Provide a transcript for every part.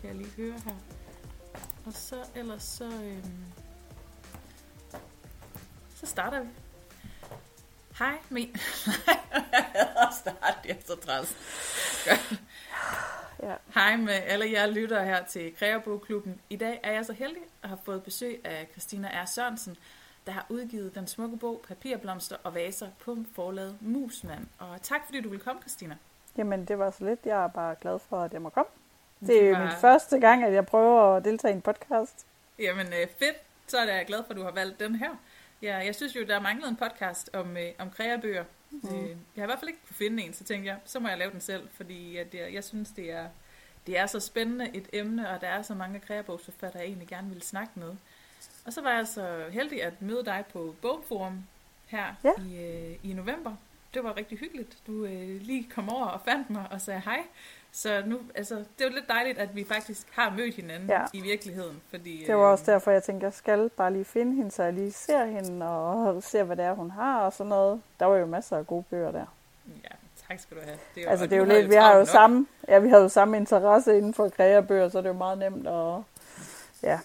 kan jeg lige høre her. Og så ellers så... Øhm, så starter vi. Hej, min... Start, det er så træls. Ja. Hej med alle jer lyttere her til Kreabogklubben. I dag er jeg så heldig at have fået besøg af Christina R. Sørensen, der har udgivet den smukke bog Papirblomster og Vaser på forlaget Musmand. Og tak fordi du vil komme, Christina. Jamen, det var så lidt. Jeg er bare glad for, at jeg må komme. Det er Det jo var- min første gang, at jeg prøver at deltage i en podcast. Jamen øh, fedt, så er jeg glad for, at du har valgt den her. Ja, jeg synes jo, der manglede en podcast om, øh, om kreabøger. Mm. Øh, jeg har i hvert fald ikke kunne finde en, så tænkte jeg, så må jeg lave den selv, fordi at jeg, jeg synes, det er, det er så spændende et emne, og der er så mange kreabogsforfattere, jeg egentlig gerne ville snakke med. Og så var jeg så heldig at møde dig på Bogforum her Ja. i, øh, i november. Det var rigtig hyggeligt. Du øh, lige kom over og fandt mig og sagde hej. Så nu, altså, det er jo lidt dejligt, at vi faktisk har mødt hinanden Ja. i virkeligheden. Fordi, Det var øh, også derfor, jeg tænkte, jeg skal bare lige finde hende, så jeg lige ser hende og ser, hvad det er, hun har og sådan noget. Der var jo masser af gode bøger der. Ja, tak skal du have. Det Altså, og det er jo lidt, vi har jo nok. samme, ja, vi havde jo samme interesse inden for kreabøger, så det er jo meget nemt og ja.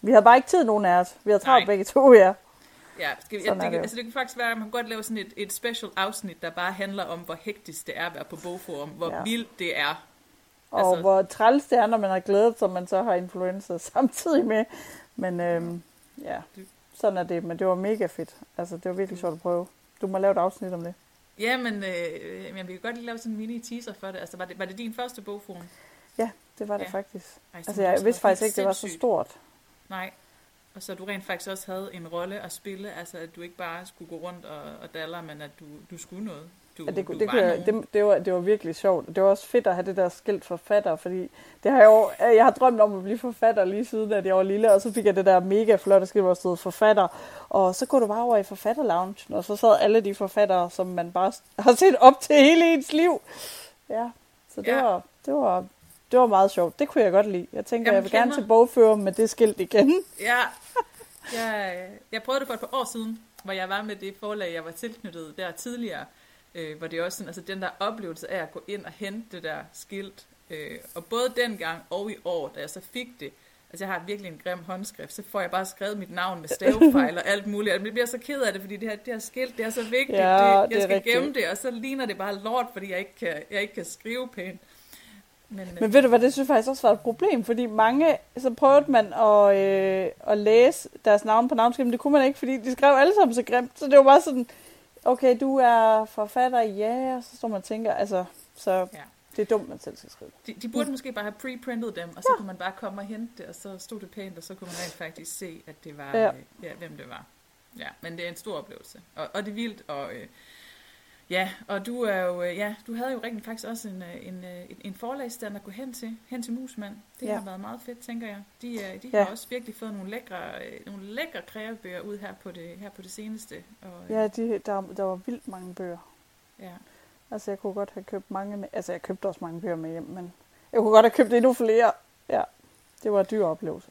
Vi havde bare ikke tid, nogen af os. Vi havde travlt begge to, ja. Ja, skal Sådan det, er det kan, jo. altså, det kan faktisk være, at man godt lave sådan et, et special afsnit, der bare handler om, hvor hektisk det er at være på bogforum, hvor Ja. vildt det er. Og Altså- hvor træls det er, når man har glædet sig, man så har influenza samtidig med. Men øhm, ja, sådan er det. Men det var mega fedt. Altså, det var virkelig sjovt at prøve. Du må lave et afsnit om det. Ja, men øh, men vi kan godt lige lave sådan en mini teaser for det. Altså, var det, var det din første bogforum? Ja, det var det Ja. faktisk. Ej, så Altså, det jeg vidste faktisk ikke, det var så stort. Nej. Og så du rent faktisk også havde en rolle at spille, altså at du ikke bare skulle gå rundt og, og daller, men at du, du skulle noget. Du, Ja, det, du det, var kunne jeg, det, det, var, det var virkelig sjovt. Det var også fedt at have det der skilt forfatter, fordi det har jeg, jo, jeg har drømt om at blive forfatter lige siden, at jeg var lille, og så fik jeg det der mega flotte skilt, hvor der stod forfatter. Og så går du bare over i forfatterloungen, og så sad alle de forfattere, som man bare har set op til hele ens liv. Ja, så det, Ja. var, det, var, det var meget sjovt. Det kunne jeg godt lide. Jeg tænker, Jamen, jeg vil gerne kender- til bogfører med det skilt igen. Ja, jeg, jeg prøvede det for et par år siden, hvor jeg var med det forlag, jeg var tilknyttet der tidligere, øh, hvor det også sådan, altså den der oplevelse af at gå ind og hente det der skilt, øh, og både dengang og i år, da jeg så fik det, altså jeg har virkelig en grim håndskrift, så får jeg bare skrevet mit navn med stavefejl og alt muligt, og jeg bliver så ked af det, fordi det her, det her skilt, det er så vigtigt, Ja, det, jeg det skal rigtigt. gemme det, og så ligner det bare lort, fordi jeg ikke kan, jeg ikke kan skrive pænt. Men, øh, Men ved du hvad, det synes jeg faktisk også var et problem, fordi mange, så prøvede man at, øh, at læse deres navn på navnskrift, men det kunne man ikke, fordi de skrev alle sammen så grimt, så det var bare sådan, okay, du er forfatter, ja, og så står man og tænker, altså, så Ja. det er dumt, man selv skal skrive. De, de burde måske bare have preprintet dem, og så ja. kunne man bare komme og hente det, og så stod det pænt, og så kunne man rent faktisk se, at det var, Ja. ja. Øh, ja, hvem det var. Ja, men det er en stor oplevelse. Og, og det er vildt, og øh, ja, og du er jo, øh, ja, du havde jo rigtig faktisk også en, øh, en, øh, en, en forlagsstand at gå hen til, hen til Musmand. Det Ja. har været meget fedt, tænker jeg. De, de Ja. har også virkelig fået nogle lækre, nogle lækre kreabøger ud her på det, her på det seneste. Og, Ja, de, der, der var vildt mange bøger. ja. Altså, jeg kunne godt have købt mange med, altså, jeg købte også mange bøger med hjem, men jeg kunne godt have købt endnu flere. Ja, det var en dyr oplevelse.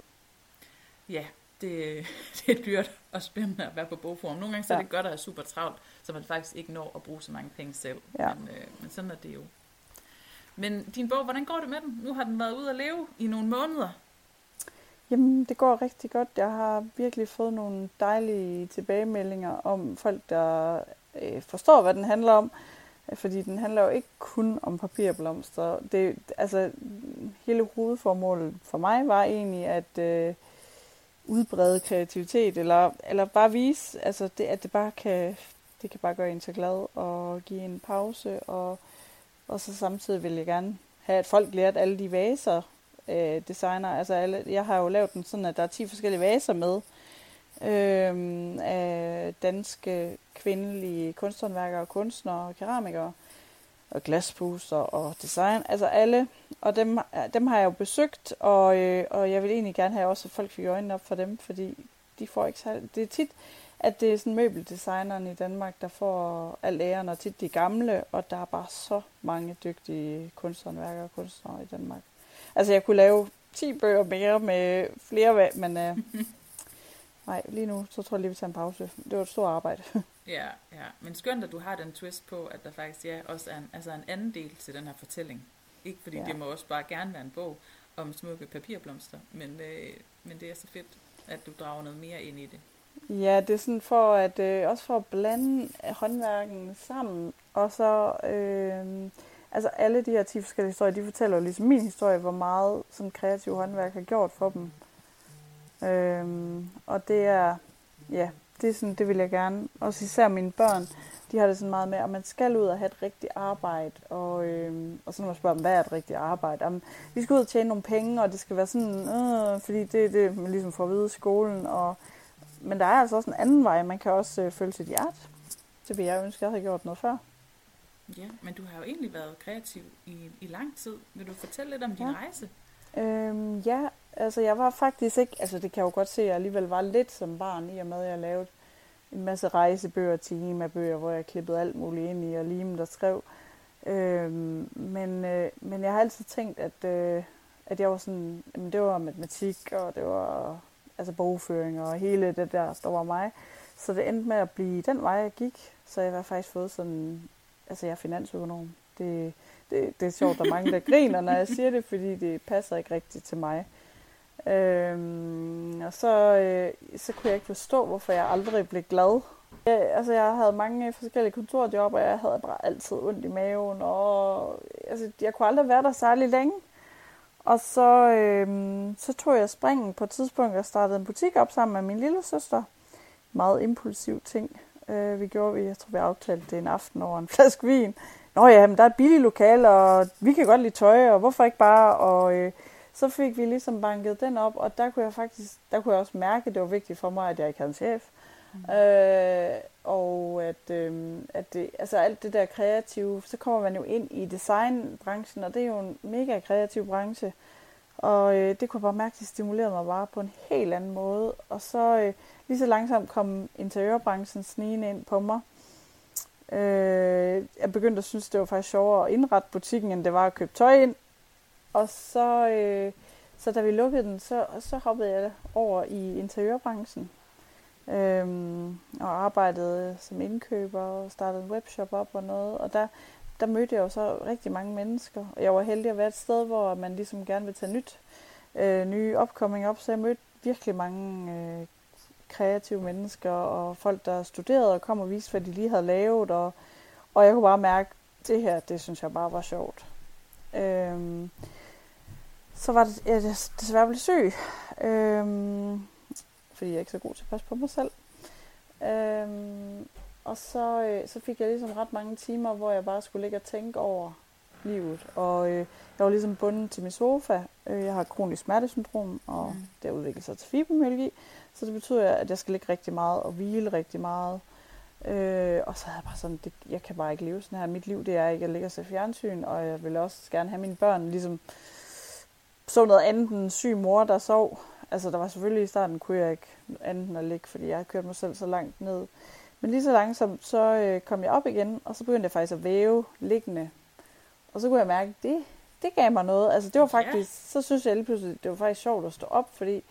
Ja, det, det er dyrt og spændende at være på bogforum. Nogle gange så er Ja. det godt at have super travlt, så man faktisk ikke når at bruge så mange penge selv. Ja. Men, øh, men sådan er det jo. Men din bog, hvordan går det med den? Nu har den været ude at leve i nogle måneder. Jamen, det går rigtig godt. Jeg har virkelig fået nogle dejlige tilbagemeldinger om folk, der øh, forstår, hvad den handler om. Øh, Fordi den handler jo ikke kun om papirblomster. Det, altså, hele hovedformålet for mig var egentlig at øh, udbrede kreativitet, eller, eller bare vise, altså det, at det bare kan, det kan bare gøre en så glad og give en pause. Og, og så samtidig vil jeg gerne have, at folk lærte alle de vaser, øh, designer. Altså alle, jeg har jo lavet den sådan, at der er 10 forskellige vaser med øh, af danske kvindelige kunsthåndværkere og kunstnere og keramikere og glasposer og design. Altså alle. Og dem, dem har jeg jo besøgt, og, øh, og jeg vil egentlig gerne have også, at folk fik øjnene op for dem, fordi de får ikke særlig... Det er tit, at det er sådan møbeldesigneren i Danmark, der får al æren, og tit de gamle, og der er bare så mange dygtige kunsthåndværkere og kunstnere i Danmark. Altså, jeg kunne lave 10 bøger mere med flere, men øh, nej, lige nu, så tror jeg lige, vi tager en pause. Det var et stort arbejde. Ja, ja. Men skønt, at du har den twist på, at der faktisk ja, også er en, altså en anden del til den her fortælling. Ikke fordi Ja. det må også bare gerne være en bog. om smukke papirblomster, men, øh, men det er så fedt, at du drager noget mere ind i det. Ja, det er sådan for at øh, også for at blande håndværken sammen, og så øh, altså alle de her 10 forskellige historier, de fortæller jo ligesom min historie, hvor meget sådan kreativ håndværk har gjort for dem. Øh, og det er, ja, det er sådan, det vil jeg gerne. Også især mine børn, de har det sådan meget med, at man skal ud og have et rigtigt arbejde. Og, øh, og så når man spørger dem, hvad er et rigtigt arbejde? Jamen, vi skal ud og tjene nogle penge, og det skal være sådan, øh, fordi det er det, man ligesom får at vide i skolen. Og, men der er altså også en anden vej. Man kan også øh, følge sit hjerte. Det vil jeg ønske, at jeg havde gjort noget før. Ja, men du har jo egentlig været kreativ i, i lang tid. Vil du fortælle lidt om din Ja. rejse? Øhm, ja, altså jeg var faktisk ikke, altså det kan jeg jo godt se, at jeg alligevel var lidt som barn, i og med at jeg lavede en masse rejsebøger, temabøger, hvor jeg klippede alt muligt ind i, og limet der skrev. Øhm, men, øh, men jeg har altid tænkt, at, øh, at jeg var sådan, jamen det var matematik, og det var altså bogføring, og hele det der, der var mig. Så det endte med at blive den vej, jeg gik. Så jeg har faktisk fået sådan, altså jeg er finansøkonom. Det, det, det er sjovt, der er mange, der griner, når jeg siger det, fordi det passer ikke rigtigt til mig. Øhm, og så, øh, så kunne jeg ikke forstå, hvorfor jeg aldrig blev glad. Jeg, altså, jeg havde mange forskellige kontorjob, og jeg havde bare altid ondt i maven, og altså, jeg kunne aldrig være der særlig længe. Og så, øh, så tog jeg springen på et tidspunkt og startede en butik op sammen med min lille søster. Meget impulsiv ting. Øh, vi gjorde, vi, jeg tror vi aftalte det en aften over en flaske vin. Nå ja, men der er et billigt lokal, og vi kan godt lide tøj, og hvorfor ikke bare? Og øh, så fik vi ligesom banket den op, og der kunne jeg faktisk, der kunne jeg også mærke, at det var vigtigt for mig, at jeg ikke havde en chef. Mm. Øh, og at, øh, at det, altså alt det der kreative, så kommer man jo ind i designbranchen, og det er jo en mega kreativ branche. Og øh, det kunne jeg bare mærke, det stimulerede mig bare på en helt anden måde. Og så øh, lige så langsomt kom interiørbranchen snigende ind på mig. Øh, jeg begyndte at synes, det var faktisk sjovere at indrette butikken, end det var at købe tøj ind. Og så, øh, så da vi lukkede den, så, så hoppede jeg over i interiørbranchen. Øhm, og arbejdede som indkøber og startede en webshop op og noget. Og der, der mødte jeg jo så rigtig mange mennesker. Og jeg var heldig at være et sted, hvor man ligesom gerne vil tage nyt, øh, nye opkoming op. Så jeg mødte virkelig mange øh, kreative mennesker og folk, der studerede og kom og viste, hvad de lige havde lavet. Og, og jeg kunne bare mærke, at det her, det synes jeg bare var sjovt. Øhm, så var det, jeg desværre blev syg. Øhm, fordi jeg er ikke så god til at passe på mig selv. Øhm, og så, øh, så fik jeg ligesom ret mange timer, hvor jeg bare skulle ligge og tænke over livet. Og øh, jeg var ligesom bundet til min sofa. Øh, jeg har kronisk smertesyndrom, og mm. det har udviklet sig til fibromyalgi. Så det betyder, at jeg skal ligge rigtig meget og hvile rigtig meget. Øh, og så havde jeg bare sådan, det, jeg kan bare ikke leve sådan her. Mit liv, det er ikke at ligge og se fjernsyn, og jeg vil også gerne have mine børn ligesom så noget andet end en syg mor, der sov. Altså, der var selvfølgelig i starten, kunne jeg ikke andet end at ligge, fordi jeg havde kørt mig selv så langt ned. Men lige så langsomt, så øh, kom jeg op igen, og så begyndte jeg faktisk at væve liggende. Og så kunne jeg mærke, at det, det gav mig noget. Altså, det var faktisk, ja. så synes jeg lige pludselig, det var faktisk sjovt at stå op, fordi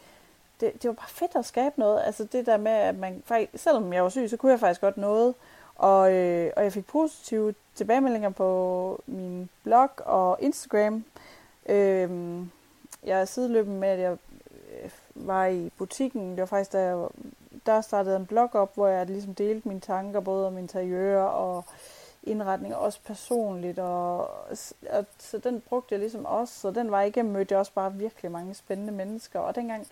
det, det var bare fedt at skabe noget. Altså det der med, at man faktisk, selvom jeg var syg, så kunne jeg faktisk godt noget. Og, øh, og jeg fik positive tilbagemeldinger på min blog og Instagram. Øh, jeg er sideløbende med, at jeg øh, var i butikken. Det var faktisk, da jeg der startede en blog op, hvor jeg ligesom delte mine tanker, både om interiør og indretning, også personligt. Og, og, så den brugte jeg ligesom også, så den var igennem mødte jeg også bare virkelig mange spændende mennesker. Og dengang,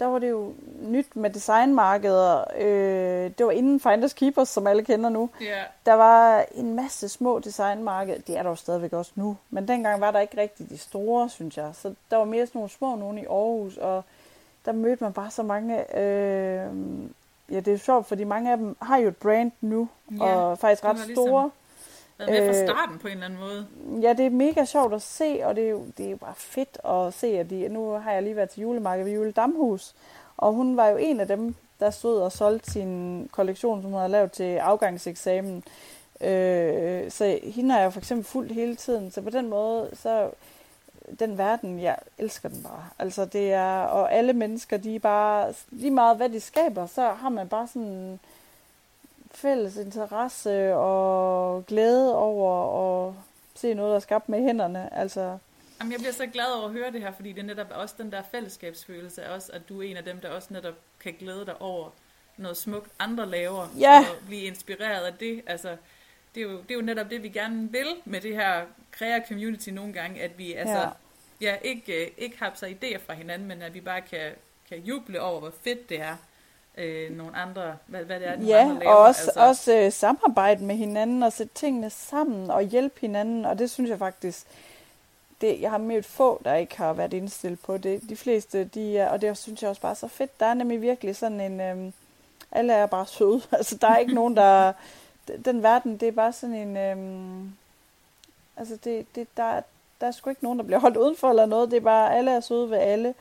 der var det jo nyt med designmarkeder. Øh, det var inden Finders Keepers, som alle kender nu. Yeah. Der var en masse små designmarkeder. Det er der jo stadigvæk også nu. Men dengang var der ikke rigtig de store, synes jeg. Så der var mere sådan nogle små nogen i Aarhus, og der mødte man bare så mange... Øh, ja, det er sjovt, fordi mange af dem har jo et brand nu, Ja, og faktisk ret ligesom store. Været med fra Øh, starten på en eller anden måde. Ja, det er mega sjovt at se, og det er jo, det er jo bare fedt at se, at de, nu har jeg lige været til julemarked ved Jule Damhus, og hun var jo en af dem, der stod og solgte sin kollektion, som hun havde lavet til afgangseksamen. Øh, så hende har jeg for eksempel fulgt hele tiden, så på den måde, så den verden, jeg elsker den bare. Altså det er, og alle mennesker, de er bare, lige meget hvad de skaber, så har man bare sådan fælles interesse og glæde over at se noget, der er skabt med hænderne. Altså, Jamen, jeg bliver så glad over at høre det her, fordi det er netop også den der fællesskabsfølelse, også at du er en af dem, der også netop kan glæde dig over noget smukt, andre laver, Ja. og blive inspireret af det. Altså, det er, jo, det er jo netop det, vi gerne vil med det her Krea Community nogle gange, at vi altså, Ja. ja. Ikke, øh, ikke har så idéer fra hinanden, men at vi bare kan, kan juble over, hvor fedt det er, øh, nogle andre, hvad, hvad det er, nogle Ja, andre laver. og også, altså, også øh, samarbejde med hinanden og sætte tingene sammen og hjælpe hinanden, og det synes jeg faktisk, det, jeg har mødt få, der ikke har været indstillet på det. De fleste, de er, og det synes jeg også bare er så fedt. Der er nemlig virkelig sådan en, øhm, alle er bare søde. Altså, der er ikke nogen, der, den verden, det er bare sådan en, øhm, altså, det, det, der, der er sgu ikke nogen, der bliver holdt udenfor eller noget. Det er bare, alle er søde ved alle.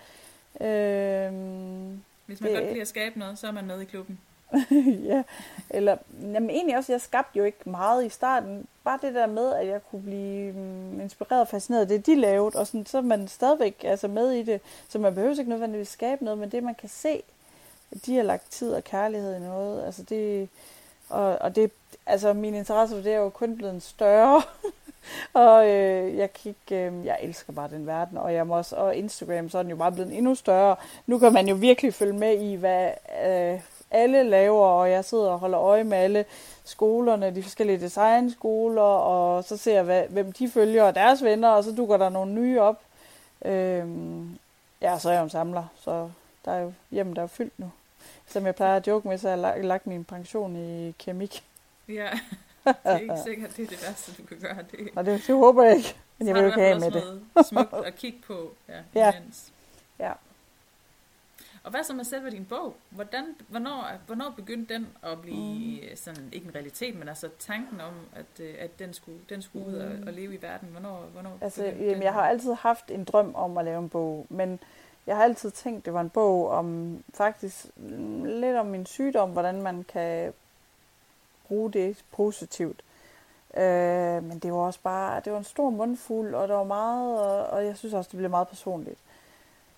Øhm, Hvis man det- godt kan lide at skabe noget, så er man med i klubben. ja, eller jamen, egentlig også, jeg skabte jo ikke meget i starten. Bare det der med, at jeg kunne blive mm, inspireret og fascineret af det, de lavede, og sådan, så er man stadigvæk altså, med i det. Så man behøver ikke nødvendigvis skabe noget, men det man kan se, at de har lagt tid og kærlighed i noget, altså det, og, og det, altså min interesse for det er jo kun blevet større. og øh, jeg, kan øh, jeg elsker bare den verden, og jeg må også, og Instagram, så er den jo bare blevet endnu større. Nu kan man jo virkelig følge med i, hvad øh, alle laver, og jeg sidder og holder øje med alle skolerne, de forskellige designskoler, og så ser jeg, hvad, hvem de følger, og deres venner, og så dukker der nogle nye op. Øh, ja, så er jeg jo en samler, så der er jo, hjemme der er fyldt nu. Som jeg plejer at joke med, så har jeg lagt, min pension i kemik. Ja, det er ikke sikkert, det er det værste, du kan gøre. Det, Og det, det håber jeg ikke, men jeg vil ikke have med det. smukt at kigge på. Ja, Ja. imens. Ja. Og hvad så med selve din bog? Hvordan, hvornår, hvornår begyndte den at blive mm. sådan, ikke en realitet, men altså tanken om, at, øh, at den skulle, den skulle ud og, Mm. og leve i verden? Hvornår, hvornår Altså, jamen, den? jeg har altid haft en drøm om at lave en bog, men jeg har altid tænkt, det var en bog om faktisk mm, lidt om min sygdom, hvordan man kan bruge det positivt. Øh, men det var også bare, det var en stor mundfuld, og der var meget, og, og jeg synes også, det blev meget personligt.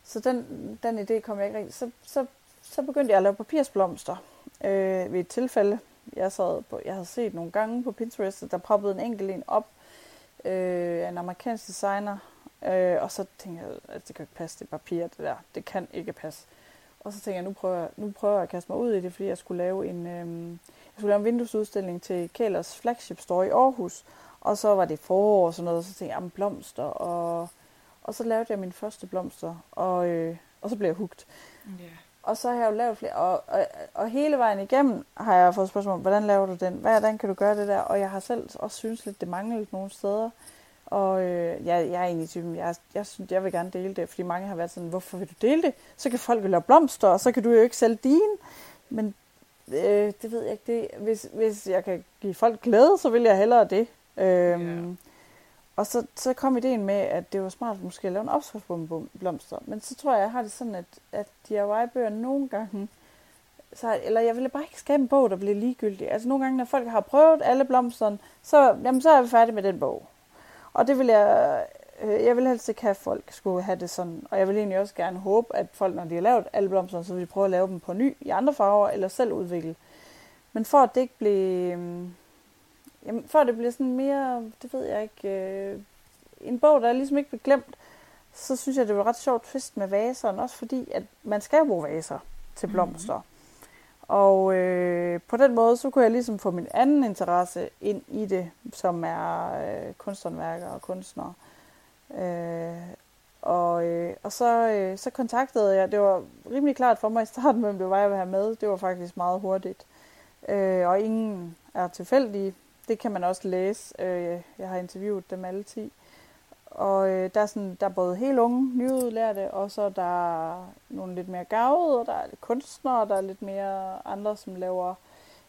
Så den, den idé kom jeg ikke rigtig. Så, så, så begyndte jeg at lave papirsblomster øh, ved et tilfælde. Jeg, sad på, jeg havde set nogle gange på Pinterest, at der poppede en enkelt en op øh, af en amerikansk designer. Øh, og så tænkte jeg, at det kan ikke passe, det papir, det der. Det kan ikke passe. Og så tænkte jeg, nu prøver, nu prøver jeg at kaste mig ud i det, fordi jeg skulle lave en, øh, skulle lave en vinduesudstilling til Kælers flagship store i Aarhus. Og så var det forår og sådan noget, og så tænkte jeg, jamen blomster. Og, og så lavede jeg min første blomster, og, øh, og så blev jeg hugt. Ja. Og så har jeg jo lavet flere, og, og, og hele vejen igennem har jeg fået spørgsmål, hvordan laver du den? Hvordan kan du gøre det der? Og jeg har selv også synes lidt, det manglede nogle steder. Og øh, jeg, jeg er egentlig typen, jeg, jeg synes, jeg vil gerne dele det, fordi mange har været sådan, hvorfor vil du dele det? Så kan folk jo lave blomster, og så kan du jo ikke sælge dine. Men øh, det ved jeg ikke. Det, hvis, hvis jeg kan give folk glæde, så vil jeg hellere det. Øhm, Ja. Og så, så kom ideen med, at det var smart måske at lave en opskrift på blomster. Men så tror jeg, jeg har det sådan, at, at DIY-bøger nogle gange, så, eller jeg ville bare ikke skabe en bog, der bliver ligegyldig. Altså nogle gange, når folk har prøvet alle blomsterne, så, jamen, så er vi færdige med den bog. Og det vil jeg, øh, jeg vil helst ikke have, at folk skulle have det sådan. Og jeg vil egentlig også gerne håbe, at folk, når de har lavet alle blomsterne, så vil de prøve at lave dem på ny i andre farver, eller selv udvikle. Men for at det ikke bliver... øhm, Jamen, for at det bliver sådan mere, det ved jeg ikke, øh, en bog, der ligesom ikke bliver glemt, så synes jeg, det var ret sjovt twist med vaserne, også fordi, at man skal bruge vaser til blomster. Mm-hmm. Og øh, på den måde, så kunne jeg ligesom få min anden interesse ind i det, som er øh, kunsthåndværker og kunstnere. Øh, Øh, og, øh, og så, øh, så kontaktede jeg, det var rimelig klart for mig i starten, hvem det var, jeg ville have med. Det var faktisk meget hurtigt. Øh, og ingen er tilfældige. Det kan man også læse. Øh, jeg har interviewet dem alle 10. Og øh, der, er sådan, der er både helt unge, nyudlærte, og så er der nogle lidt mere gavede, og der er lidt kunstnere, og der er lidt mere andre, som laver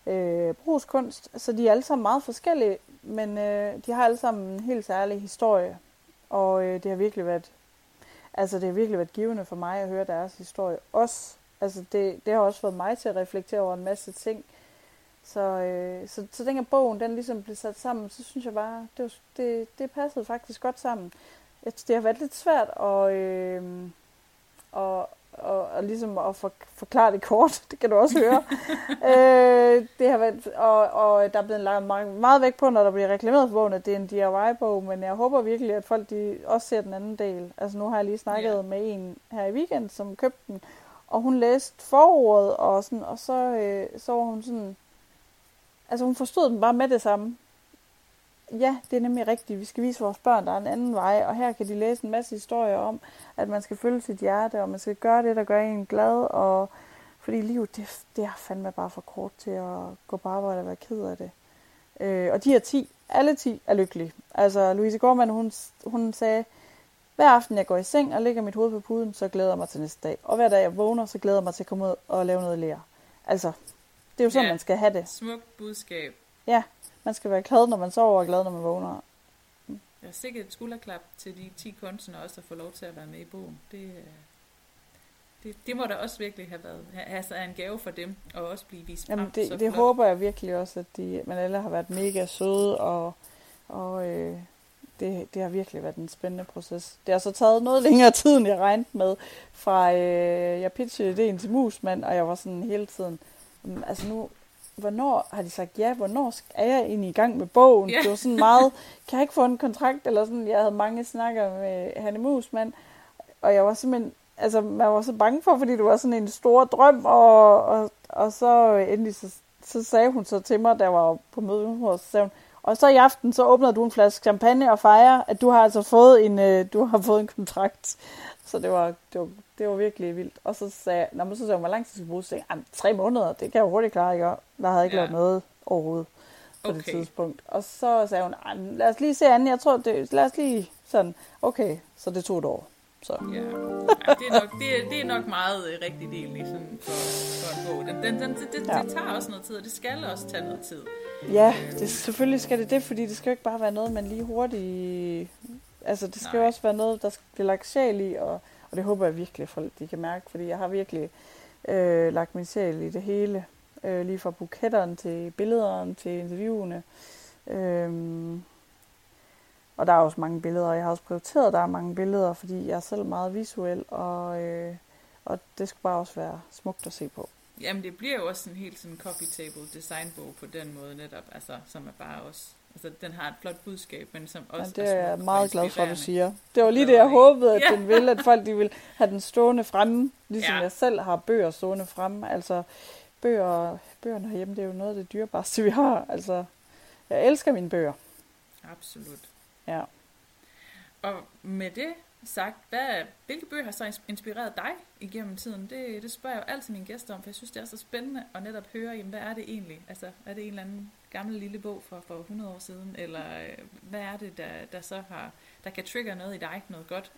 øh, brugskunst. Så de er alle sammen meget forskellige, men øh, de har alle sammen en helt særlig historie. Og øh, det har virkelig været altså det har virkelig været givende for mig at høre deres historie også. Altså det, det har også fået mig til at reflektere over en masse ting. Så, øh, så, så den her bogen, den ligesom blev sat sammen, så synes jeg bare, det, var, det, det passede faktisk godt sammen. Jeg, det har været lidt svært at, øh, at, og, og ligesom at for, forklare det kort, det kan du også høre. øh, det har været, og, og der er blevet lagt meget, meget væk på, når der bliver reklameret for bogen, at det er en DIY-bog, men jeg håber virkelig, at folk de også ser den anden del. Altså nu har jeg lige snakket yeah. med en her i weekend, som købte den, og hun læste forordet, og, sådan, og så, øh, så var hun sådan, altså hun forstod den bare med det samme ja, det er nemlig rigtigt. Vi skal vise vores børn, der er en anden vej, og her kan de læse en masse historier om, at man skal følge sit hjerte, og man skal gøre det, der gør en glad, og fordi livet, det, det er fandme bare for kort til at gå på arbejde og være ked af det. Øh, og de her 10, alle 10 er lykkelige. Altså, Louise Gorman, hun, hun sagde, hver aften jeg går i seng og lægger mit hoved på puden, så glæder jeg mig til næste dag. Og hver dag jeg vågner, så glæder jeg mig til at komme ud og lave noget lære. Altså, det er jo sådan, ja, man skal have det. Smukt budskab. Ja, man skal være glad, når man sover, og glad, når man vågner. Jeg har sikkert et skulderklap til de 10 kunstnere også at få lov til at være med i bogen. Det, det, det må da også virkelig have været altså en gave for dem, og også blive vist Jamen, frem. Det, det håber jeg virkelig også, at de, man alle har været mega søde, og, og øh, det, det har virkelig været en spændende proces. Det har så taget noget længere tid, end jeg regnede med, fra øh, jeg pitchede ideen til Musmand, og jeg var sådan hele tiden, altså nu, hvornår har de sagt ja, hvornår er jeg egentlig i gang med bogen? Yeah. Det var sådan meget, kan jeg ikke få en kontrakt? Eller sådan, jeg havde mange snakker med Hanne Musmand, og jeg var simpelthen, altså man var så bange for, fordi det var sådan en stor drøm, og, og, og så endelig så, så sagde hun så til mig, der var på møde hos, så sagde hun, og så i aften, så åbner du en flaske champagne og fejrer, at du har altså fået en, øh, du har fået en kontrakt. Så det var, det var, det var virkelig vildt. Og så sagde når man så sagde, hvor lang tid skal bruge, så sagde tre måneder, det kan jeg hurtigt klare, ikke? Der havde ikke ja. lavet noget overhovedet på okay. det tidspunkt. Og så sagde hun, lad os lige se anden, jeg tror, det, lad os lige sådan, okay, så det tog et år. Så. Ja. ja, det, er nok, det, er, det er nok meget øh, rigtigt egentlig sådan for, for en bog. Den, den, den, det, det, ja. det tager også noget tid, og det skal også tage noget tid. Ja, det, selvfølgelig skal det det, fordi det skal jo ikke bare være noget, man lige hurtigt... Altså, det skal Nej. jo også være noget, der skal blive lagt sjæl i, og, og det håber jeg virkelig, folk de kan mærke, fordi jeg har virkelig øh, lagt min sjæl i det hele. Øh, lige fra buketterne til billederne til interviewene. Øh, og der er også mange billeder, jeg har også prioriteret, at der er mange billeder, fordi jeg er selv meget visuel, og, øh, og det skal bare også være smukt at se på. Jamen det bliver jo også en helt sådan coffee table designbog på den måde netop, altså som er bare også, altså den har et flot budskab, men som også ja, det er, er jeg meget glad for, at du siger. Det var lige det, jeg håbede, at ja. den ville, at folk de vil have den stående fremme, ligesom ja. jeg selv har bøger stående fremme. Altså bøger, bøgerne herhjemme, det er jo noget af det dyrebareste, vi har. Altså, jeg elsker mine bøger. Absolut. Ja. Og med det sagt, hvad, hvilke bøger har så inspireret dig igennem tiden? Det, det spørger jeg jo altid mine gæster om, for jeg synes, det er så spændende at netop høre, jamen, hvad er det egentlig? Altså, er det en eller anden gammel lille bog fra for 100 år siden, eller øh, hvad er det, der, der så har, der kan trigge noget i dig, noget godt?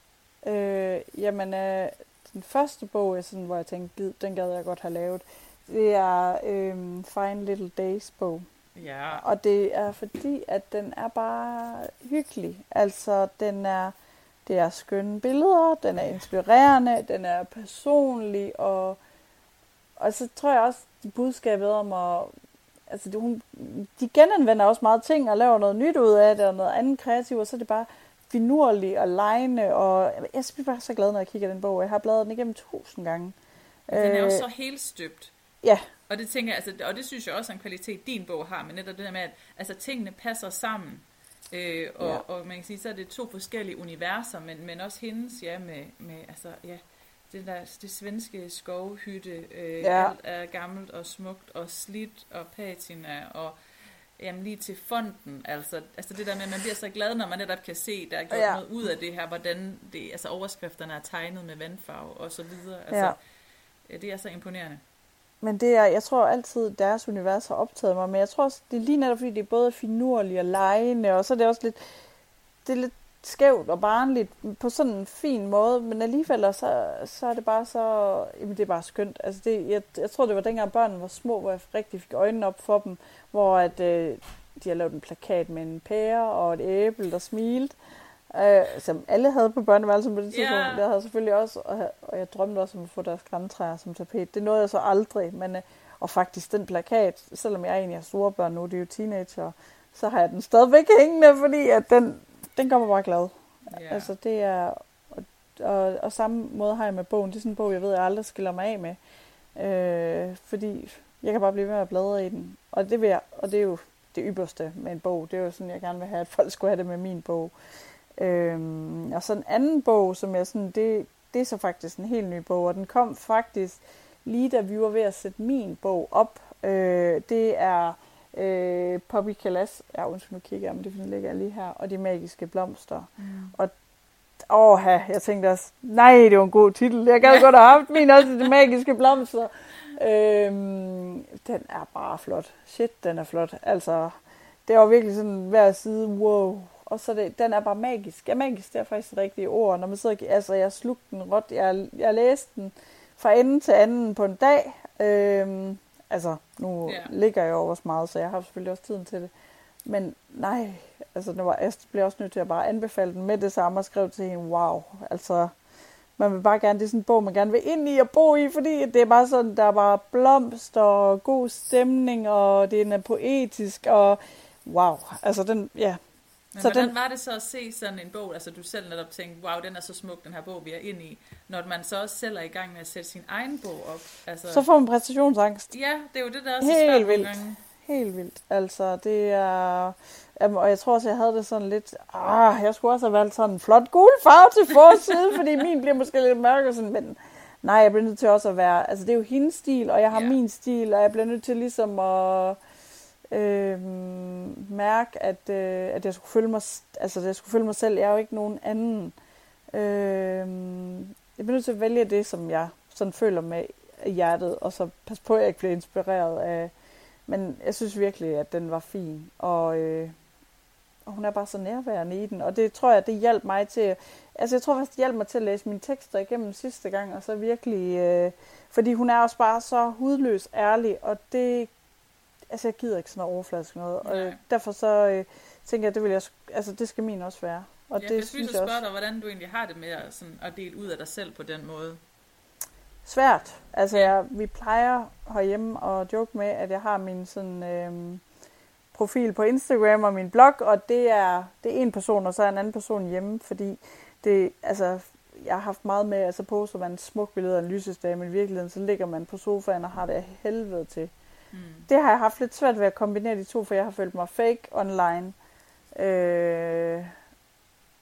Øh, jamen, øh, den første bog, jeg sådan, hvor jeg tænkte, den gad jeg godt have lavet, det er øh, Fine Little Days bog. Ja. Og det er fordi, at den er bare hyggelig. Altså, den er, det er skønne billeder, den er inspirerende, den er personlig, og, og så tror jeg også, budskabet om at altså det, hun, de genanvender også meget ting og laver noget nyt ud af det, og noget andet kreativt, og så er det bare finurligt og lejende, og jeg bliver bare så glad, når jeg kigger den bog. Jeg har bladret den igennem tusind gange. Den er jo øh, så helt støbt. Ja. Og det tænker jeg, altså, og det synes jeg også er en kvalitet, din bog har, men netop det der med, at altså, tingene passer sammen. Øh, og, ja. og man kan sige, så er det to forskellige universer, men, men også hendes, ja, med, med altså, ja, det der det svenske skovhytte, øh, ja. alt er gammelt og smukt og slidt og patina og jamen lige til fonden, altså, altså det der med, at man bliver så glad, når man netop kan se, der er gjort ja. noget ud af det her, hvordan det, altså overskrifterne er tegnet med vandfarve og så videre, altså, ja. ja. det er så imponerende. Men det er, jeg tror altid, deres univers har optaget mig, men jeg tror også, det er lige netop, fordi det er både finurligt og lejende, og så er det også lidt, det er lidt skævt og barnligt på sådan en fin måde, men alligevel så, så er det bare så, jamen det er bare skønt. Altså det, jeg, jeg tror, det var dengang børnene var små, hvor jeg rigtig fik øjnene op for dem, hvor at, øh, de har lavet en plakat med en pære og et æble, der smilte, øh, som alle havde på børneværelset på det tidspunkt. Yeah. Det havde jeg selvfølgelig også, og, og jeg drømte også om at få deres græntræer som tapet. Det nåede jeg så aldrig, men øh, og faktisk den plakat, selvom jeg egentlig har store børn nu, det er jo teenager, så har jeg den stadigvæk hængende, fordi at den, den gør mig bare glad. Yeah. Altså det er, og, og samme måde har jeg med bogen. Det er sådan en bog, jeg ved, jeg aldrig skiller mig af med. Øh, fordi jeg kan bare blive ved at bladre i den. Og det vil jeg, og det er jo det ypperste med en bog. Det er jo sådan, jeg gerne vil have, at folk skulle have det med min bog. Øhm, og så en anden bog, som jeg sådan, det, det er så faktisk en helt ny bog, og den kom faktisk lige da vi var ved at sætte min bog op. Øh, det er øh, Poppy Kalas, ja undskyld, nu kigger jeg, men det ligger lige her, og De Magiske Blomster. Mm. Og åh, jeg tænkte også, nej, det var en god titel. Jeg gad godt have haft min også, De Magiske Blomster. Øhm, den er bare flot. Shit, den er flot. Altså, det var virkelig sådan hver side, wow. Og så det, den er bare magisk. Ja, magisk, det er faktisk det rigtige ord. Når man sidder, altså, jeg slugte den råt. Jeg, jeg læste den fra ende til anden på en dag. Øhm, altså, nu yeah. ligger jeg over så meget, så jeg har selvfølgelig også tiden til det. Men nej, altså, nu var, jeg blev også nødt til at bare anbefale den med det samme og skrev til hende, wow, altså, man vil bare gerne, det er sådan en bog, man gerne vil ind i og bo i, fordi det er bare sådan, der er bare blomster og god stemning, og det er poetisk, og wow, altså den, ja. Men så hvordan den, var det så at se sådan en bog, altså du selv netop tænkte, wow, den er så smuk, den her bog, vi er ind i, når man så også selv er i gang med at sætte sin egen bog op? Altså, så får man præstationsangst. Ja, det er jo det, der er så Helt svært vildt. Gange. Helt vildt. Altså, det er... Og jeg tror også, jeg havde det sådan lidt... Ah, jeg skulle også have valgt sådan en flot gul farve til forsiden, fordi min bliver måske lidt mørk sådan, men nej, jeg bliver nødt til også at være... Altså, det er jo hendes stil, og jeg har yeah. min stil, og jeg bliver nødt til ligesom at øh, mærke, at, øh, at jeg skulle følge mig, altså, jeg skulle følge mig selv. Jeg er jo ikke nogen anden. Øh, jeg bliver nødt til at vælge det, som jeg sådan føler med hjertet, og så pas på, at jeg ikke bliver inspireret af... Men jeg synes virkelig, at den var fin, og... Øh, og hun er bare så nærværende i den, og det tror jeg, det hjalp mig til, altså jeg tror faktisk, det hjalp mig til at læse mine tekster igennem sidste gang, og så virkelig, øh, fordi hun er også bare så hudløs ærlig, og det, altså jeg gider ikke sådan noget overfladisk noget, og Nej. derfor så øh, tænker jeg, det vil jeg, altså det skal min også være. Og ja, det jeg synes jeg spørge dig, hvordan du egentlig har det med at, sådan, at dele ud af dig selv på den måde. Svært. Altså jeg, vi plejer herhjemme at joke med, at jeg har min sådan... Øh, profil på Instagram og min blog, og det er, det er en person, og så er en anden person hjemme, fordi det, altså, jeg har haft meget med, altså poster man et smukt billede af en lysestage, men i virkeligheden, så ligger man på sofaen og har det af helvede til. Mm. Det har jeg haft lidt svært ved at kombinere de to, for jeg har følt mig fake online. Øh,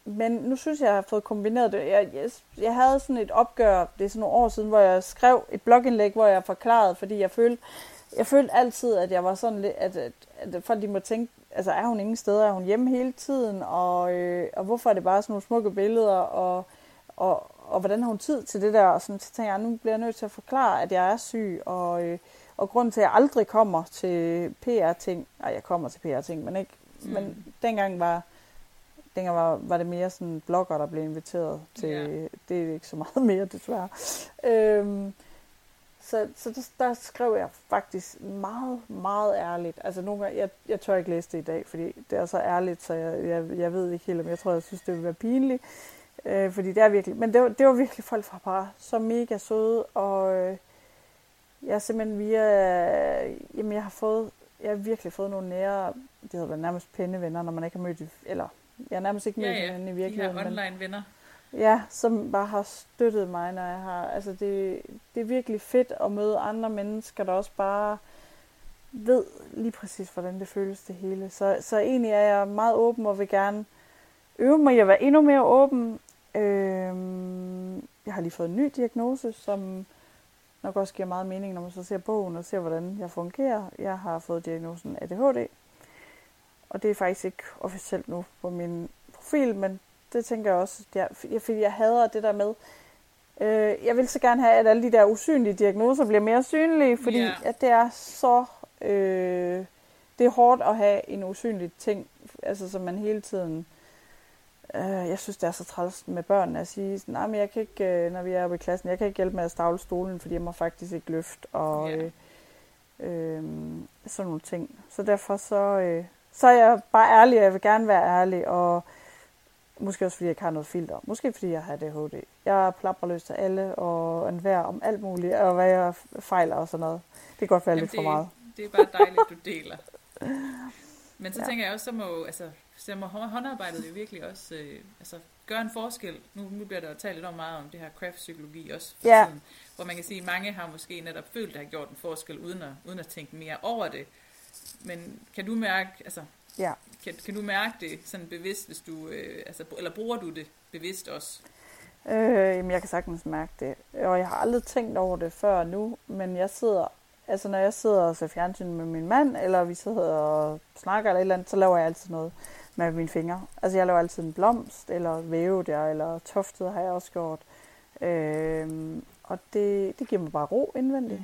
men nu synes jeg, jeg har fået kombineret det. Jeg, jeg, jeg havde sådan et opgør, det er sådan nogle år siden, hvor jeg skrev et blogindlæg, hvor jeg forklarede, fordi jeg følte, jeg følte altid, at jeg var sådan lidt, at, at, at folk de må tænke, altså er hun ingen steder, er hun hjemme hele tiden, og, øh, og hvorfor er det bare sådan nogle smukke billeder, og, og, og hvordan har hun tid til det der, og sådan, så tænker jeg, nu bliver jeg nødt til at forklare, at jeg er syg, og, øh, og grund til, at jeg aldrig kommer til PR-ting, nej, jeg kommer til PR-ting, men ikke, mm. men dengang var, dengang var, var det mere sådan blogger, der blev inviteret til, yeah. det er ikke så meget mere, desværre. Øhm, så, så der, der skrev jeg faktisk meget, meget ærligt. Altså nogle gange, jeg, jeg tør ikke læse det i dag, fordi det er så ærligt, så jeg, jeg, jeg ved ikke helt, om jeg tror, jeg synes, det vil være pinligt. Øh, fordi det er virkelig, men det var, det var virkelig folk fra bare så mega søde, og øh, jeg har simpelthen via, øh, jamen jeg har fået, jeg har virkelig fået nogle nære, det hedder nærmest venner, når man ikke har mødt, eller jeg har nærmest ikke mødt ja, ja. hinanden i virkeligheden. De her online venner. Ja, som bare har støttet mig, når jeg har... Altså, det, det er virkelig fedt at møde andre mennesker, der også bare ved lige præcis, hvordan det føles det hele. Så, så egentlig er jeg meget åben og vil gerne øve mig i at være endnu mere åben. Øhm, jeg har lige fået en ny diagnose, som nok også giver meget mening, når man så ser bogen og ser, hvordan jeg fungerer. Jeg har fået diagnosen ADHD, og det er faktisk ikke officielt nu på min profil, men det tænker jeg også. Jeg, fordi jeg hader det der med, øh, jeg vil så gerne have, at alle de der usynlige diagnoser bliver mere synlige, fordi yeah. at det er så... Øh, det er hårdt at have en usynlig ting, altså som man hele tiden... Øh, jeg synes, det er så træls med børnene at sige, nej, men jeg kan ikke, øh, når vi er oppe i klassen, jeg kan ikke hjælpe med at stavle stolen, fordi jeg må faktisk ikke løfte, og yeah. øh, øh, sådan nogle ting. Så derfor så, øh, så er jeg bare ærlig, og jeg vil gerne være ærlig, og Måske også fordi jeg ikke har noget filter. Måske fordi jeg har ADHD. Jeg plapper løs til alle og enhver om alt muligt, og hvad jeg fejler og sådan noget. Det kan godt være Jamen lidt det, for meget. Det er bare dejligt, du deler. Men så ja. tænker jeg også, så må, altså, stemmer håndarbejdet jo virkelig også øh, altså, gør en forskel. Nu, nu bliver der jo talt lidt om meget om det her craft-psykologi også for Ja. tiden, hvor man kan sige, at mange har måske netop følt, at det har gjort en forskel, uden at, uden at tænke mere over det. Men kan du mærke, altså, Ja. kan, kan du mærke det sådan bevidst, hvis du, øh, altså, eller bruger du det bevidst også? Øh, jamen, jeg kan sagtens mærke det. Og jeg har aldrig tænkt over det før nu, men jeg sidder, altså når jeg sidder og ser fjernsyn med min mand, eller vi sidder og snakker eller et eller andet, så laver jeg altid noget med mine fingre. Altså jeg laver altid en blomst, eller væve der, eller toftet har jeg også gjort. Øh, og det, det giver mig bare ro indvendigt.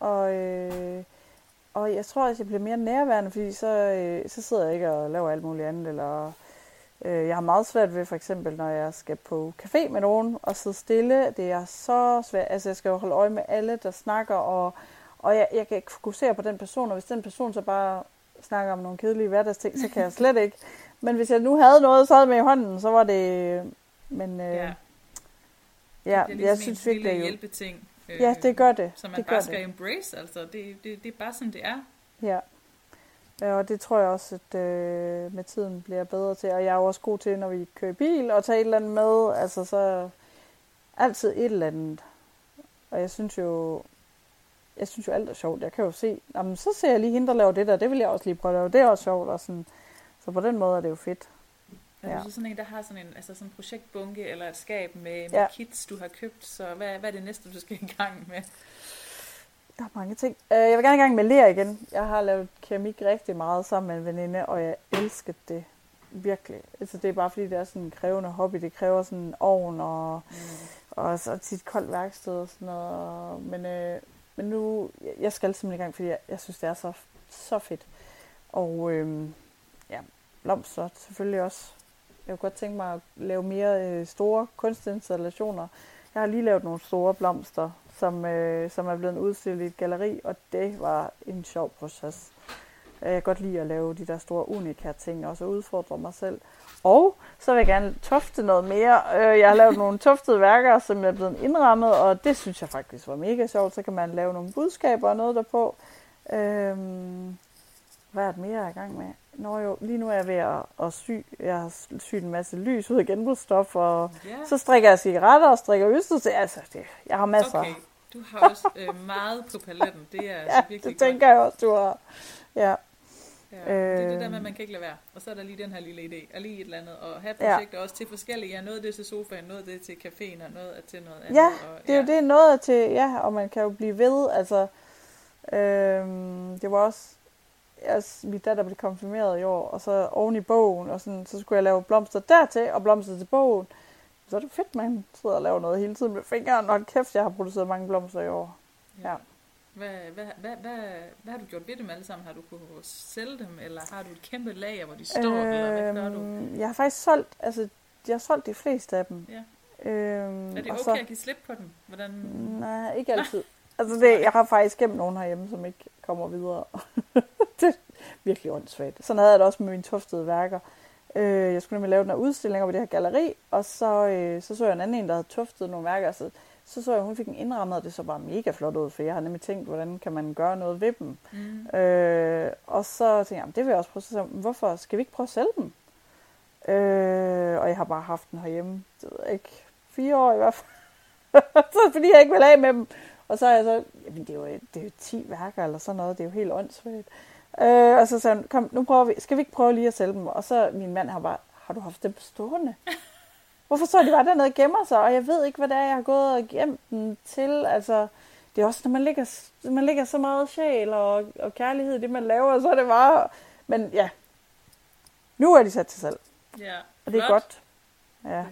Og, øh, og jeg tror også, jeg bliver mere nærværende, fordi så, øh, så sidder jeg ikke og laver alt muligt andet. Eller, øh, jeg har meget svært ved, for eksempel, når jeg skal på café med nogen og sidde stille. Det er så svært. Altså, jeg skal jo holde øje med alle, der snakker, og, og jeg, jeg kan ikke fokusere på den person. Og hvis den person så bare snakker om nogle kedelige hverdagsting, så kan jeg slet ikke. Men hvis jeg nu havde noget, havde med i hånden, så var det... Men øh, Ja. ja, det er ligesom jeg synes en virkelig, lille er hjælpeting. Øh, Ja, det gør det. Som man det bare skal det. embrace, altså. Det, det, det er bare sådan, det er. Ja. Ja, og det tror jeg også, at øh, med tiden bliver bedre til. Og jeg er jo også god til, når vi kører bil og tager et eller andet med. Altså så altid et eller andet. Og jeg synes jo, jeg synes jo alt er sjovt. Jeg kan jo se, jamen, så ser jeg lige hende, der laver det der. Det vil jeg også lige prøve at lave. Det er også sjovt. Og sådan. Så på den måde er det jo fedt. Er Ja. du så sådan en, der har sådan en, altså sådan en projektbunke eller et skab med, med Ja. kits, du har købt? Så hvad, hvad er det næste, du skal i gang med? Der er mange ting. Øh, Jeg vil gerne i gang med ler igen. Jeg har lavet keramik rigtig meget sammen med en veninde, og jeg elsker det virkelig. Altså, det er bare fordi, det er sådan en krævende hobby. Det kræver sådan en ovn og, Mm. og så tit koldt værksted og sådan noget. Og- Men, øh, men nu, jeg- jeg skal simpelthen i gang, fordi jeg, jeg synes, det er så, så fedt. Og øh, ja, blomster selvfølgelig også. Jeg kunne godt tænke mig at lave mere øh, store kunstinstallationer. Jeg har lige lavet nogle store blomster, som, øh, som er blevet udstillet i et galleri, og det var en sjov proces. Jeg kan godt lide at lave de der store unika ting, og så udfordre mig selv. Og så vil jeg gerne tofte noget mere. Øh, Jeg har lavet nogle toftede værker, som er blevet indrammet, og det synes jeg faktisk var mega sjovt. Så kan man lave nogle budskaber og noget derpå. Øhm, hvad er det mere, jeg er i gang med? Nå jo, lige nu er jeg ved at, at sy. Jeg har syet en masse lys ud af genbrugsstof, og Ja, så strikker jeg cigaretter og strikker østers. Altså, det, jeg har masser. okay. Du har også øh, meget på paletten. Det er altså Ja, virkelig det tænker jeg også, du har. Ja, Ja, det er det der Øh. med, at man kan ikke lade være. Og så er der lige den her lille idé, og lige et eller andet. Og have Ja. projekter også til forskellige. Ja, noget af det til sofaen, noget af det til caféen, og noget af til noget andet. ja og, det er jo det noget til, ja, og man kan jo blive ved. Altså, øhm, det var også, jeg, min datter blev konfirmeret i år, og så oven i bogen, og sådan, så skulle jeg lave blomster dertil, og blomster til bogen. Så er det fedt, man sidder og laver noget hele tiden med fingeren. Hold kæft, jeg har produceret mange blomster i år. Ja. Hvad, hvad, hvad, hvad, hvad har du gjort ved dem alle sammen? Har du kunne sælge dem, eller har du et kæmpe lager, hvor de står, eller hvad gør du? Øhm, Jeg har faktisk solgt, altså, jeg har solgt de fleste af dem. Ja. Øhm, Er det og okay så- at give slip på dem? Hvordan? Nej, ikke altid. Altså det, jeg har faktisk gemt nogen herhjemme, som ikke kommer videre. virkelig åndssvagt. Sådan havde jeg det også med mine toftede værker. Øh, jeg skulle nemlig lave den her udstilling over det her galleri, og så, øh, så så jeg en anden en, der havde tuftet nogle værker. Så, så så jeg, at hun fik en indrammet, og det så bare mega flot ud, for jeg har nemlig tænkt, hvordan kan man gøre noget ved dem. Mm. Øh, og så tænkte jeg, "Jamen, det vil jeg også prøve. Så sagde hvorfor skal vi ikke prøve at sælge dem? Øh, og jeg har bare haft den herhjemme, det ved jeg ikke, fire år i hvert fald. så fordi jeg ikke vil af med dem. Og så er jeg så, jamen det er jo, det er jo 10 værker eller sådan noget, det er jo helt åndssvagt. Øh, og så sagde han, kom, nu prøver vi, skal vi ikke prøve lige at sælge dem? Og så min mand har bare, har du haft dem stående? Hvorfor så de bare dernede og gemmer sig? Og jeg ved ikke, hvad det er, jeg har gået og gemt dem til. Altså, det er også, når man lægger, man lægger så meget sjæl og, og kærlighed i det, man laver, så er det bare... Men ja, nu er de sat til salg, Ja, og det er flot. godt. Ja, Øh,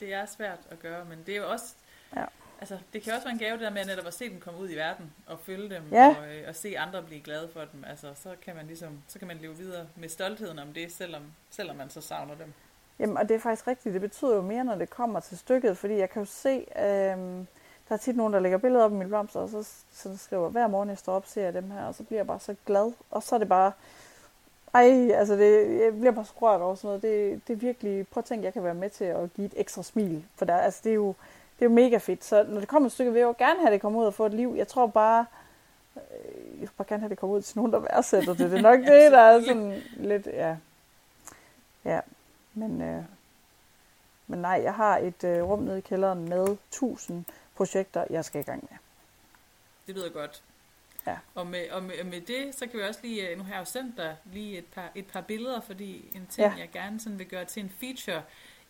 det er svært at gøre, men det er jo også... Ja. Altså, det kan også være en gave, det der med netop at se dem komme ud i verden, og følge dem, Ja. og, øh, og se andre blive glade for dem. Altså, så kan man ligesom, så kan man leve videre med stoltheden om det, selvom, selvom man så savner dem. Jamen, og det er faktisk rigtigt. Det betyder jo mere, når det kommer til stykket, fordi jeg kan jo se, øhm, der er tit nogen, der lægger billeder op i mine blomster, og så, så skriver, hver morgen jeg står op, ser jeg dem her, og så bliver jeg bare så glad. Og så er det bare, ej, altså det, jeg bliver bare så rørt over sådan noget. Det, det er virkelig, prøv at tænke, jeg kan være med til at give et ekstra smil. For der, altså det er jo, det er jo mega fedt. Så når det kommer et stykke, vil jeg jo gerne have, det kommer ud og få et liv. Jeg tror bare, øh, jeg vil bare gerne have, det kommer ud til nogen, der værdsætter det. Det er nok det, der er sådan lidt, ja. Ja, men, øh, men nej, jeg har et øh, rum nede i kælderen med 1000 projekter, jeg skal i gang med. Det lyder godt. Ja. Og med, og med, med det, så kan vi også lige, øh, nu har jeg jo sendt dig lige et par, et par billeder, fordi en ting, Ja. jeg gerne sådan vil gøre til en feature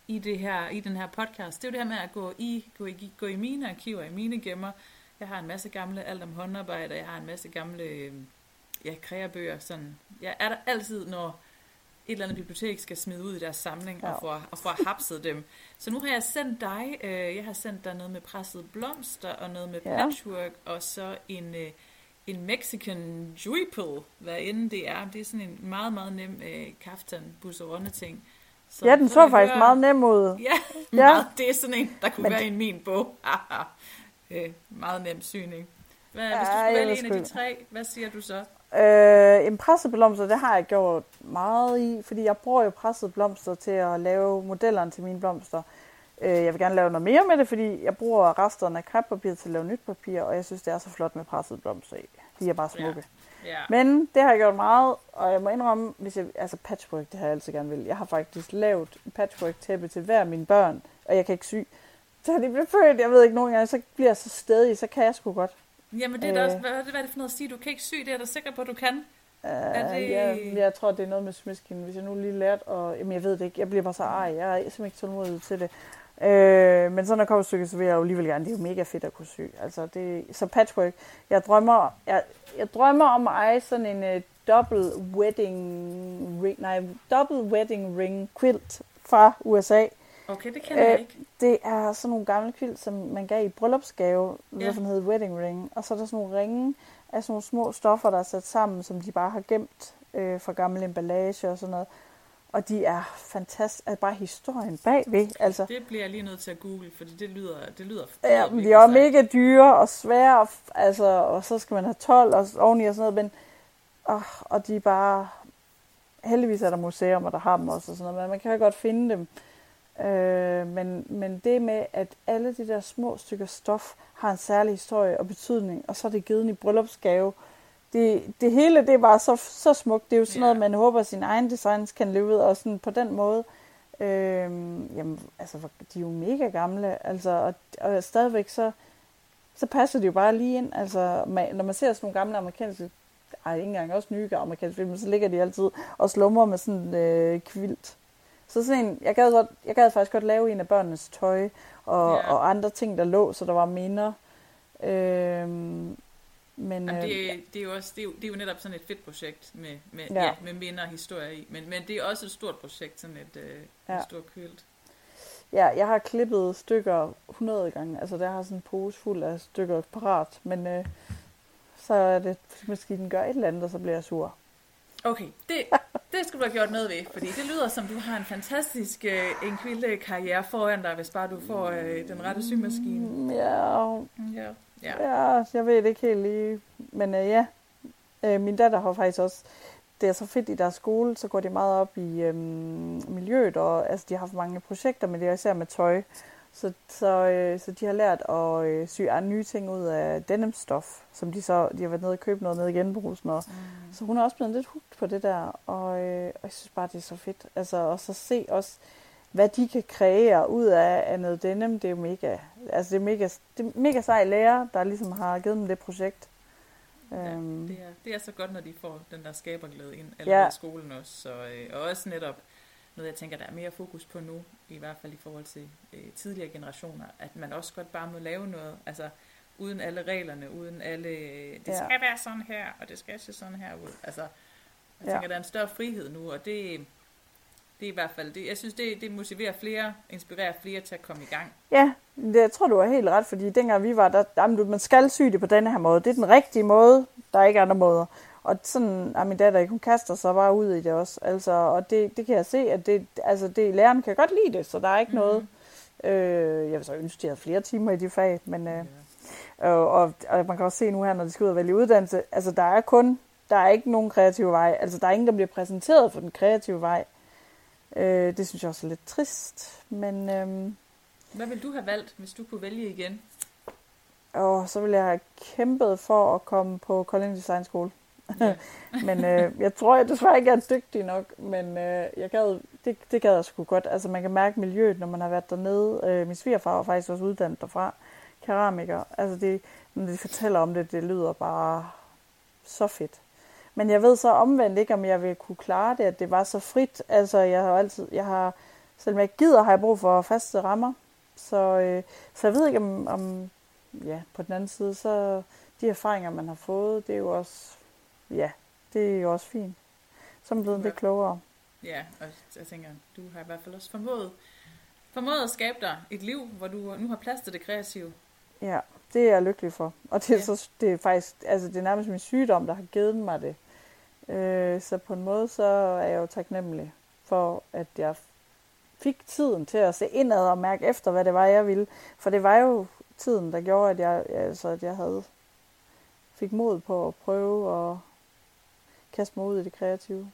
i, det her, i den her podcast, det er jo det her med at gå i, gå i, gå i mine arkiver, i mine gemmer. Jeg har en masse gamle alt om håndarbejde, jeg har en masse gamle øh, ja, kreabøger. Sådan. Jeg er der altid, når et eller andet bibliotek skal smide ud i deres samling ja. Og, få, og få hapset dem. Så nu har jeg sendt dig, øh, jeg har sendt dig noget med pressede blomster og noget med Ja. patchwork, og så en, øh, en Mexican juipel, hvad end det er. Det er sådan en meget, meget nem øh, kaftan busserunde ting. Så Ja, den så vi faktisk høre- meget nem ud. Ja, Ja. Meget, det er sådan en, der kunne Men være i min bog. øh, meget nem syning. Hvad, Ja, hvis du skulle vælge en sgu af de tre, hvad siger du så? Øh, en presset blomster, det har jeg gjort meget i, fordi jeg bruger jo presset blomster til at lave modellerne til mine blomster. Øh, jeg vil gerne lave noget mere med det, fordi jeg bruger resterne af kreppapir til at lave nyt papir, og jeg synes, det er så flot med presset blomster i. De er bare smukke. Ja. Men det har jeg gjort meget, og jeg må indrømme, hvis jeg, altså patchwork, det har jeg altid gerne vil. Jeg har faktisk lavet patchwork-tæppe til hver af mine børn, og jeg kan ikke sy. Så de bliver født, jeg ved ikke, nogle gange, så bliver jeg så stedig, så kan jeg sgu godt. Jamen det er da også, Øh. hvad, hvad er det for noget at sige? Du kan ikke sy, det er jeg da sikker på, at du kan. Uh, Er det- jeg, jeg tror, det er noget med smiskinen. Hvis jeg nu lige lærte, og jamen, jeg ved det ikke, jeg bliver bare så ej, jeg er simpelthen ikke tålmodig til det. Øh, men så når jeg kommer til stykket, så vil jeg jo alligevel gerne. Det er jo mega fedt at kunne sy. Altså, det, så patchwork. Jeg drømmer, jeg, jeg drømmer om at eje sådan en uh, double wedding ring, nej, double wedding ring quilt fra USA. Okay, det kender jeg Øh, ikke. Det er sådan nogle gamle kvilt, som man gav i bryllupsgave, ja. som hedder wedding ring. Og så er der sådan nogle ringe af sådan nogle små stoffer, der er sat sammen, som de bare har gemt øh, fra gammel emballage og sådan noget. Og de er fantastisk. Altså bare historien bagved. Altså, Det bliver jeg lige nødt til at google, fordi det lyder, det lyder, ja, men de er mega dyre og svære, og, altså, og så skal man have 12 og oveni og sådan noget. Men, og, og de er bare... Heldigvis er der museer, der har dem også og sådan noget, men man kan jo godt finde dem. Øh, men, men det med, at alle de der små stykker stof har en særlig historie og betydning, og så er det givet i bryllupsgave. Det, det hele, det bare så, så smukt. Det er jo sådan noget, man håber, at sin egen designs kan leve ud, og sådan på den måde. Øh, jamen, altså, de er jo mega gamle, altså, og, og stadigvæk så, så passer de jo bare lige ind. Altså, man, når man ser sådan nogle gamle amerikanske, ej, ikke engang også nye amerikanske film, så ligger de altid og slumrer med sådan øh, kvilt. Så sådan en, jeg gad, godt, jeg gad faktisk godt lave en af børnenes tøj og, Ja. og andre ting, der lå, så der var minder. Øhm, men Jamen, det, er- det, er jo også, det, er jo, det er jo netop sådan et fedt projekt med, med, ja. Ja. Med minder og historie i. Men, men det er også et stort projekt, sådan et, øh, ja. Et stort quilt. ja, jeg har klippet stykker 100 gange. Altså, der har sådan en pose fuld af stykker parat. Men øh, så er det, måske den gør et eller andet, og så bliver jeg sur. Okay, det, det skal du have gjort noget ved, fordi det lyder som, du har en fantastisk øh, en karriere foran dig, hvis bare du får øh, den rette symaskine. Mm, Ja, Ja. Ja. Ja, jeg ved det ikke helt lige. Men øh, ja, øh, min datter har faktisk også, det er så fedt i deres skole, så går de meget op i øh, miljøet, og altså, de har haft mange projekter, men det er især med tøj. Så, så, øh, så de har lært at øh, sy nye ting ud af denimstof, som de så, de har været nede og købe noget nede i genbrugen. Og, Mm. så hun er også blevet lidt hugt på det der, og, øh, og jeg synes bare, det er så fedt. Altså, og så se også, hvad de kan kreere ud af, af noget denim, det er jo mega, altså det er mega, det er mega sej lærer, der ligesom har givet dem det projekt. Ja, Øhm, det, er, det er så godt, når de får den der skaberglæde ind allerede Ja. i skolen også. Så, øh, og også netop noget, jeg tænker, der er mere fokus på nu, i hvert fald i forhold til øh, tidligere generationer, at man også godt bare må lave noget, altså uden alle reglerne, uden alle, det Ja. skal være sådan her, og det skal se sådan her ud. Altså, jeg Ja. tænker, der er en større frihed nu, og det, det er i hvert fald, det, jeg synes, det, det motiverer flere, inspirerer flere til at komme i gang. Ja, det, jeg tror, du har helt ret, fordi dengang vi var der, jamen, man skal sy det på denne her måde. Det er den rigtige måde, der er ikke andre måder. Og sådan, ja, min datter, ikke, hun kaster sig bare ud i det også. Altså, og det, det kan jeg se, at det, altså, det, læreren kan godt lide det, så der er ikke mm. noget. Øh, jeg vil så ønske, at de havde flere timer i de fag, men, øh, og, og, og man kan også se nu her, når de skal ud og vælge uddannelse, altså der er kun, der er ikke nogen kreativ vej. Altså der er ingen, der bliver præsenteret for den kreative vej. Øh, det synes jeg også er lidt trist, men... Øh, Hvad vil du have valgt, hvis du kunne vælge igen? Og så ville jeg have kæmpet for at komme på Kolding Design School. Ja. men øh, jeg tror jeg desværre ikke, jeg er dygtig nok, men øh, jeg gad, det, det gad jeg sgu godt. Altså man kan mærke miljøet, når man har været dernede. Øh, min svigerfar var faktisk også uddannet derfra, keramiker. Altså det, når de fortæller om det, det lyder bare så fedt. Men jeg ved så omvendt ikke, om jeg vil kunne klare det, at det var så frit. Altså jeg har altid, jeg har, selvom jeg gider, har jeg brug for faste rammer. Så, øh, så jeg ved ikke, om, om ja, på den anden side, så de erfaringer, man har fået, det er jo også, ja, det er jo også fint. Så er man blevet lidt klogere. Ja, og jeg tænker, du har i hvert fald også formået, formået at skabe dig et liv, hvor du nu har plads til det kreative. Ja, det er jeg lykkelig for. Og det er, ja. så, det er faktisk, altså det er nærmest min sygdom, der har givet mig det. Øh, så på en måde, så er jeg jo taknemmelig for, at jeg fik tiden til at se indad og mærke efter, hvad det var, jeg ville. For det var jo tiden, der gjorde, at jeg, altså, at jeg havde fik mod på at prøve at kaste mig ud i det kreative.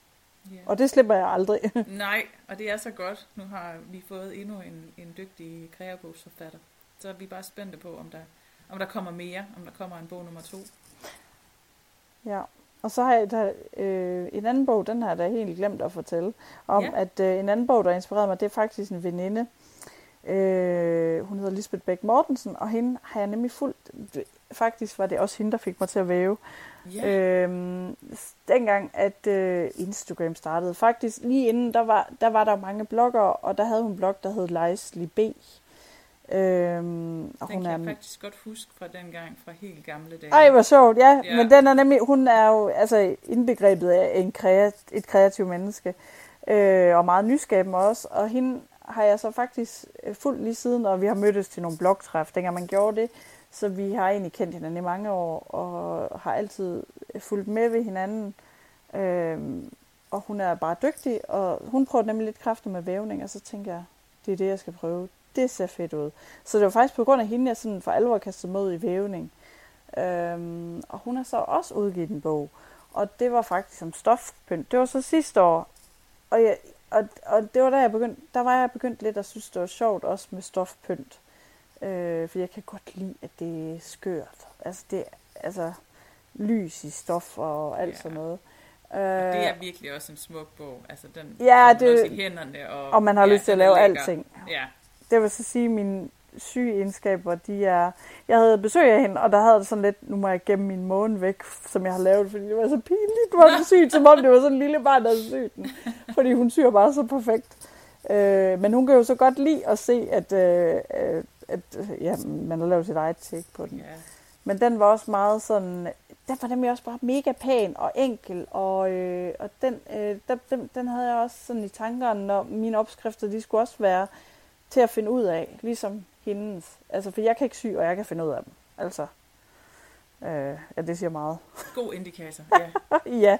Yeah. Og det slipper jeg aldrig. Nej, og det er så godt. Nu har vi fået endnu en, en dygtig kreabogsforfatter. Så er vi bare spændte på, om der, om der kommer mere, om der kommer en bog nummer to. Ja, og så har jeg der, øh, en anden bog, den har jeg da helt glemt at fortælle, om ja. at øh, en anden bog, der inspirerede mig, det er faktisk en veninde. Øh, hun hedder Lisbeth Bæk Mortensen, og hende har jeg nemlig fuldt. Faktisk var det også hende, der fik mig til at væve. Ja. Øhm, dengang, at øh, Instagram startede. Faktisk lige inden, der var, der var der mange blogger, og der havde hun en blog, der hed Leisli B. Øhm, og den hun kan er, jeg faktisk godt huske fra den gang, fra helt gamle dage. Ej, hvor sjovt, ja. ja. Men den er nemlig, hun er jo altså indbegrebet af en kreat, et kreativt menneske. Øh, og meget nyskabende også. Og hende har jeg så faktisk øh, fuldt lige siden, og vi har mødtes til nogle blogtræf, dengang man gjorde det. Så vi har egentlig kendt hinanden i mange år, og har altid fulgt med ved hinanden. Øhm, og hun er bare dygtig, og hun prøver nemlig lidt kræfter med vævning, og så tænker jeg, det er det, jeg skal prøve det ser fedt ud. Så det var faktisk på grund af hende, jeg sådan for alvor kastede mod i vævning. Øhm, og hun har så også udgivet en bog. Og det var faktisk om stofpynt. Det var så sidste år. Og, jeg, og, og det var der, jeg begyndte, der var jeg begyndt lidt at synes, det var sjovt også med stofpynt. Øh, for jeg kan godt lide, at det er skørt. Altså, det, altså lys i stof og alt ja. sådan noget. Og det er virkelig også en smuk bog. Altså, den ja, det, også i hænderne. Og, og man har ja, lyst til at lave alting. Ja, det vil så sige, at mine syge egenskaber, de er... Jeg havde besøg af hende, og der havde det sådan lidt, nu må jeg gemme min måne væk, som jeg har lavet, fordi det var så pinligt, hvor det sygt, som om det var sådan en lille barn, der syg den. Fordi hun syr bare så perfekt. Øh, men hun kan jo så godt lide at se, at, øh, at ja, man har lavet sit eget take på den. Yeah. Men den var også meget sådan, den var nemlig også bare mega pæn og enkel, og, øh, og den, øh, den, den, den havde jeg også sådan i tankerne, når mine opskrifter, de skulle også være til at finde ud af, ligesom hendes. Altså, for jeg kan ikke sy, og jeg kan finde ud af dem. Altså, øh, ja, det siger meget. God indikator, ja. ja,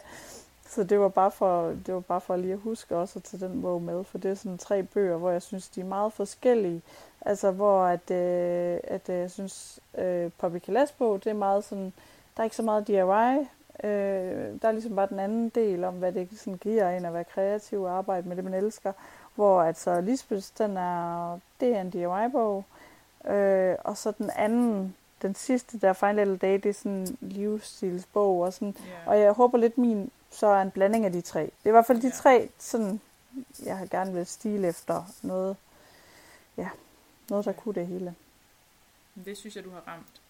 så det var, bare for, det var bare for lige at huske også at tage den bog med, for det er sådan tre bøger, hvor jeg synes, de er meget forskellige. Altså, hvor at, øh, at øh, jeg synes, øh, Poppy bog, det er meget sådan, der er ikke så meget DIY, Øh, der er ligesom bare den anden del om, hvad det sådan giver en at være kreativ og arbejde med det, man elsker. Hvor altså Lisbeth, den er, det er en DIY-bog. Øh, og så den anden, den sidste der, Find Little Day, det er sådan en livsstilsbog. Og, sådan, yeah. og jeg håber lidt, min så er en blanding af de tre. Det er i hvert fald de yeah. tre, sådan, jeg har gerne vil stile efter noget, ja, noget, der kunne det hele. Det synes jeg, du har ramt.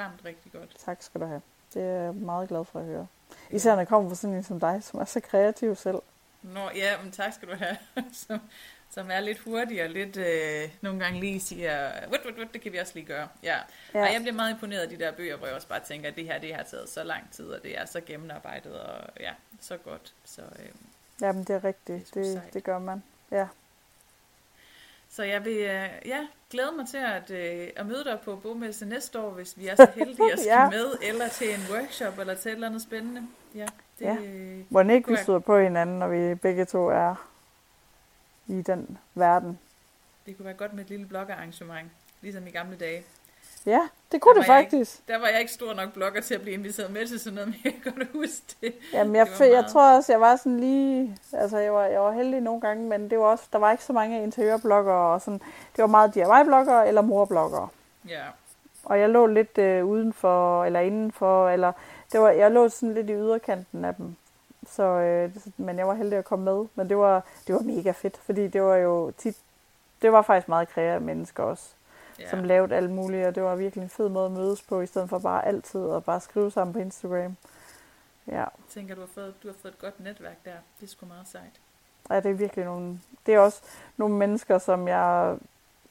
Ramt rigtig godt. Tak skal du have. Det er jeg meget glad for at høre. Især når jeg kommer fra sådan en som dig, som er så kreativ selv. Nå, ja, men tak skal du have. som, som er lidt hurtig og lidt øh, nogle gange lige siger, wut, wut, wut, det kan vi også lige gøre. Ja. ja. Og jeg bliver meget imponeret af de der bøger, hvor jeg også bare tænker, at det her det har taget så lang tid, og det er så gennemarbejdet, og ja, så godt. Så, øh, Jamen, det er rigtigt. Det, det, det gør man. Ja. Så jeg vil øh, ja, glæde mig til at, øh, at møde dig på bogmesse næste år, hvis vi er så heldige at skal ja. med, eller til en workshop, eller til et eller andet spændende. Ja, det, ja. Hvor ikke vi stod på hinanden, når vi begge to er i den verden. Det kunne være godt med et lille bloggerarrangement, ligesom i gamle dage. Ja, det kunne det faktisk. Ikke, der var jeg ikke stor nok blogger til at blive inviteret med til sådan noget, men jeg kan godt huske det. Jamen, jeg, det jeg tror også, jeg var sådan lige... Altså, jeg var, jeg var heldig nogle gange, men det var også, der var ikke så mange interiørbloggere og sådan. Det var meget DIY-bloggere eller morbloggere. Ja. og jeg lå lidt øh, udenfor, eller indenfor, eller det var, jeg lå sådan lidt i yderkanten af dem. Så, øh, men jeg var heldig at komme med. Men det var, det var mega fedt, fordi det var jo tit, det var faktisk meget kreative mennesker også, som lavede alt muligt, og det var virkelig en fed måde at mødes på, i stedet for bare altid at bare skrive sammen på Instagram. Ja. Jeg tænker, du har, fået, du har fået et godt netværk der. Det er sgu meget sejt. Ja, det er virkelig nogle... Det er også nogle mennesker, som jeg...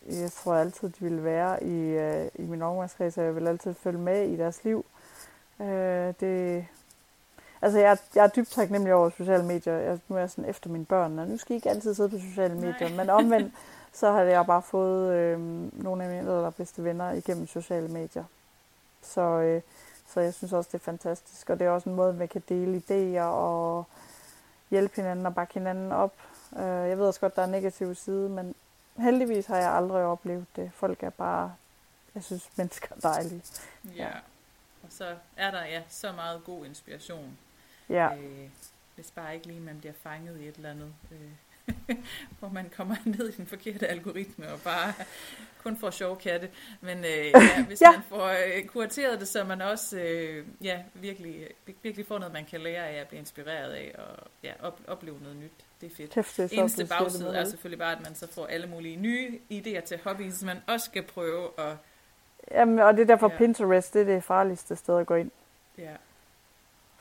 Jeg tror altid, de vil være i, øh, i min omgangskreds, og jeg vil altid følge med i deres liv. Øh, det, altså, jeg, jeg er dybt taknemmelig over sociale medier. Jeg, nu er jeg sådan efter mine børn, og nu skal I ikke altid sidde på sociale medier. Nej. Men omvendt, så har jeg bare fået øh, nogle af mine allerbedste venner igennem sociale medier. Så, øh, så jeg synes også, det er fantastisk. Og det er også en måde, man kan dele idéer og hjælpe hinanden og bakke hinanden op. Øh, jeg ved også godt, der er negative side, men heldigvis har jeg aldrig oplevet det. Folk er bare, jeg synes, mennesker er dejlige. Ja, ja. og så er der ja så meget god inspiration. Ja. Øh, hvis bare ikke lige man bliver fanget i et eller andet, øh, hvor man kommer ned i den forkerte algoritme og bare kun får sjove katte. Men øh, ja, hvis ja. man får øh, kurateret det, så man også øh, ja, virkelig, virkelig får noget, man kan lære af at blive inspireret af og ja, op, opleve noget nyt. Det er fedt. Kæft, det er Eneste bagside er selvfølgelig bare, at man så får alle mulige nye idéer til hobbies, man også skal prøve at... Jamen, og det er derfor ja. Pinterest, det er det farligste sted at gå ind. Ja.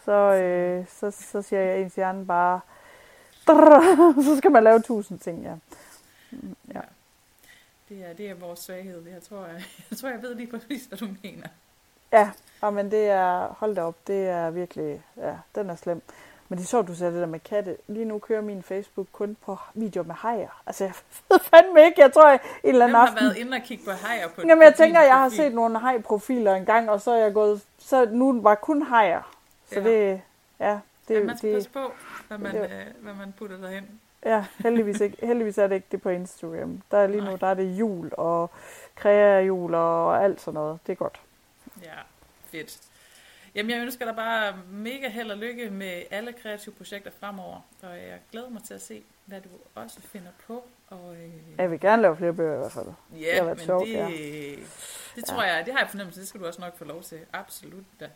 Så, øh, så, så siger jeg ens hjerne bare, drrr, så skal man lave tusind ting, ja. ja. Det er, det er vores svaghed. Jeg tror, jeg, jeg tror, jeg ved lige præcis, hvad du mener. Ja, men det er, hold da op, det er virkelig, ja, den er slem. Men det er sjovt, du siger det der med katte. Lige nu kører min Facebook kun på videoer med hajer. Altså, jeg ved fandme ikke. Jeg tror, jeg, en eller anden aften... har været inde og kigge på hajer på Jamen, jeg tænker, jeg har set nogle hajprofiler engang, og så er jeg gået... Så nu var kun hajer. Så ja. det... Ja, det, ja, man skal det, passe på, hvad man, øh, hvad man putter derhen. Ja, heldigvis, ikke, heldigvis er det ikke det på Instagram. Der er lige Nej. nu, der er det jul og jul og alt sådan noget. Det er godt. Ja, fedt. Jamen, jeg ønsker dig bare mega held og lykke med alle kreative projekter fremover. Og jeg glæder mig til at se, hvad du også finder på. Og, øh... Jeg vil gerne lave flere bøger i hvert fald. Ja, det men sjovt, det, ja. det tror ja. jeg, det har jeg fornemmelse, det skal du også nok få lov til. Absolut da.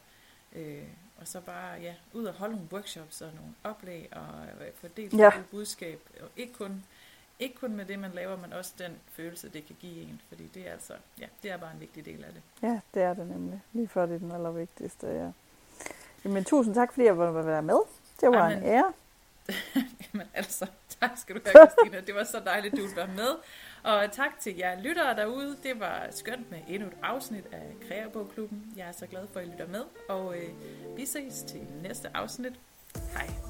Øh, og så bare, ja, ud og holde nogle workshops og nogle oplæg og øh, fordele ja. et budskab. Og ikke kun, ikke kun med det, man laver, men også den følelse, det kan give en. Fordi det er altså, ja, det er bare en vigtig del af det. Ja, det er det nemlig. Lige før det er den allervigtigste, ja. Jamen, tusind tak, fordi jeg var være med. Det var Amen. en ære. Jamen altså, tak skal du have, Christina. Det var så dejligt, du ville være med. Og tak til jer lyttere derude. Det var skønt med endnu et afsnit af Kreabogklubben. Jeg er så glad for, at I lytter med. Og øh, vi ses til næste afsnit. Hej.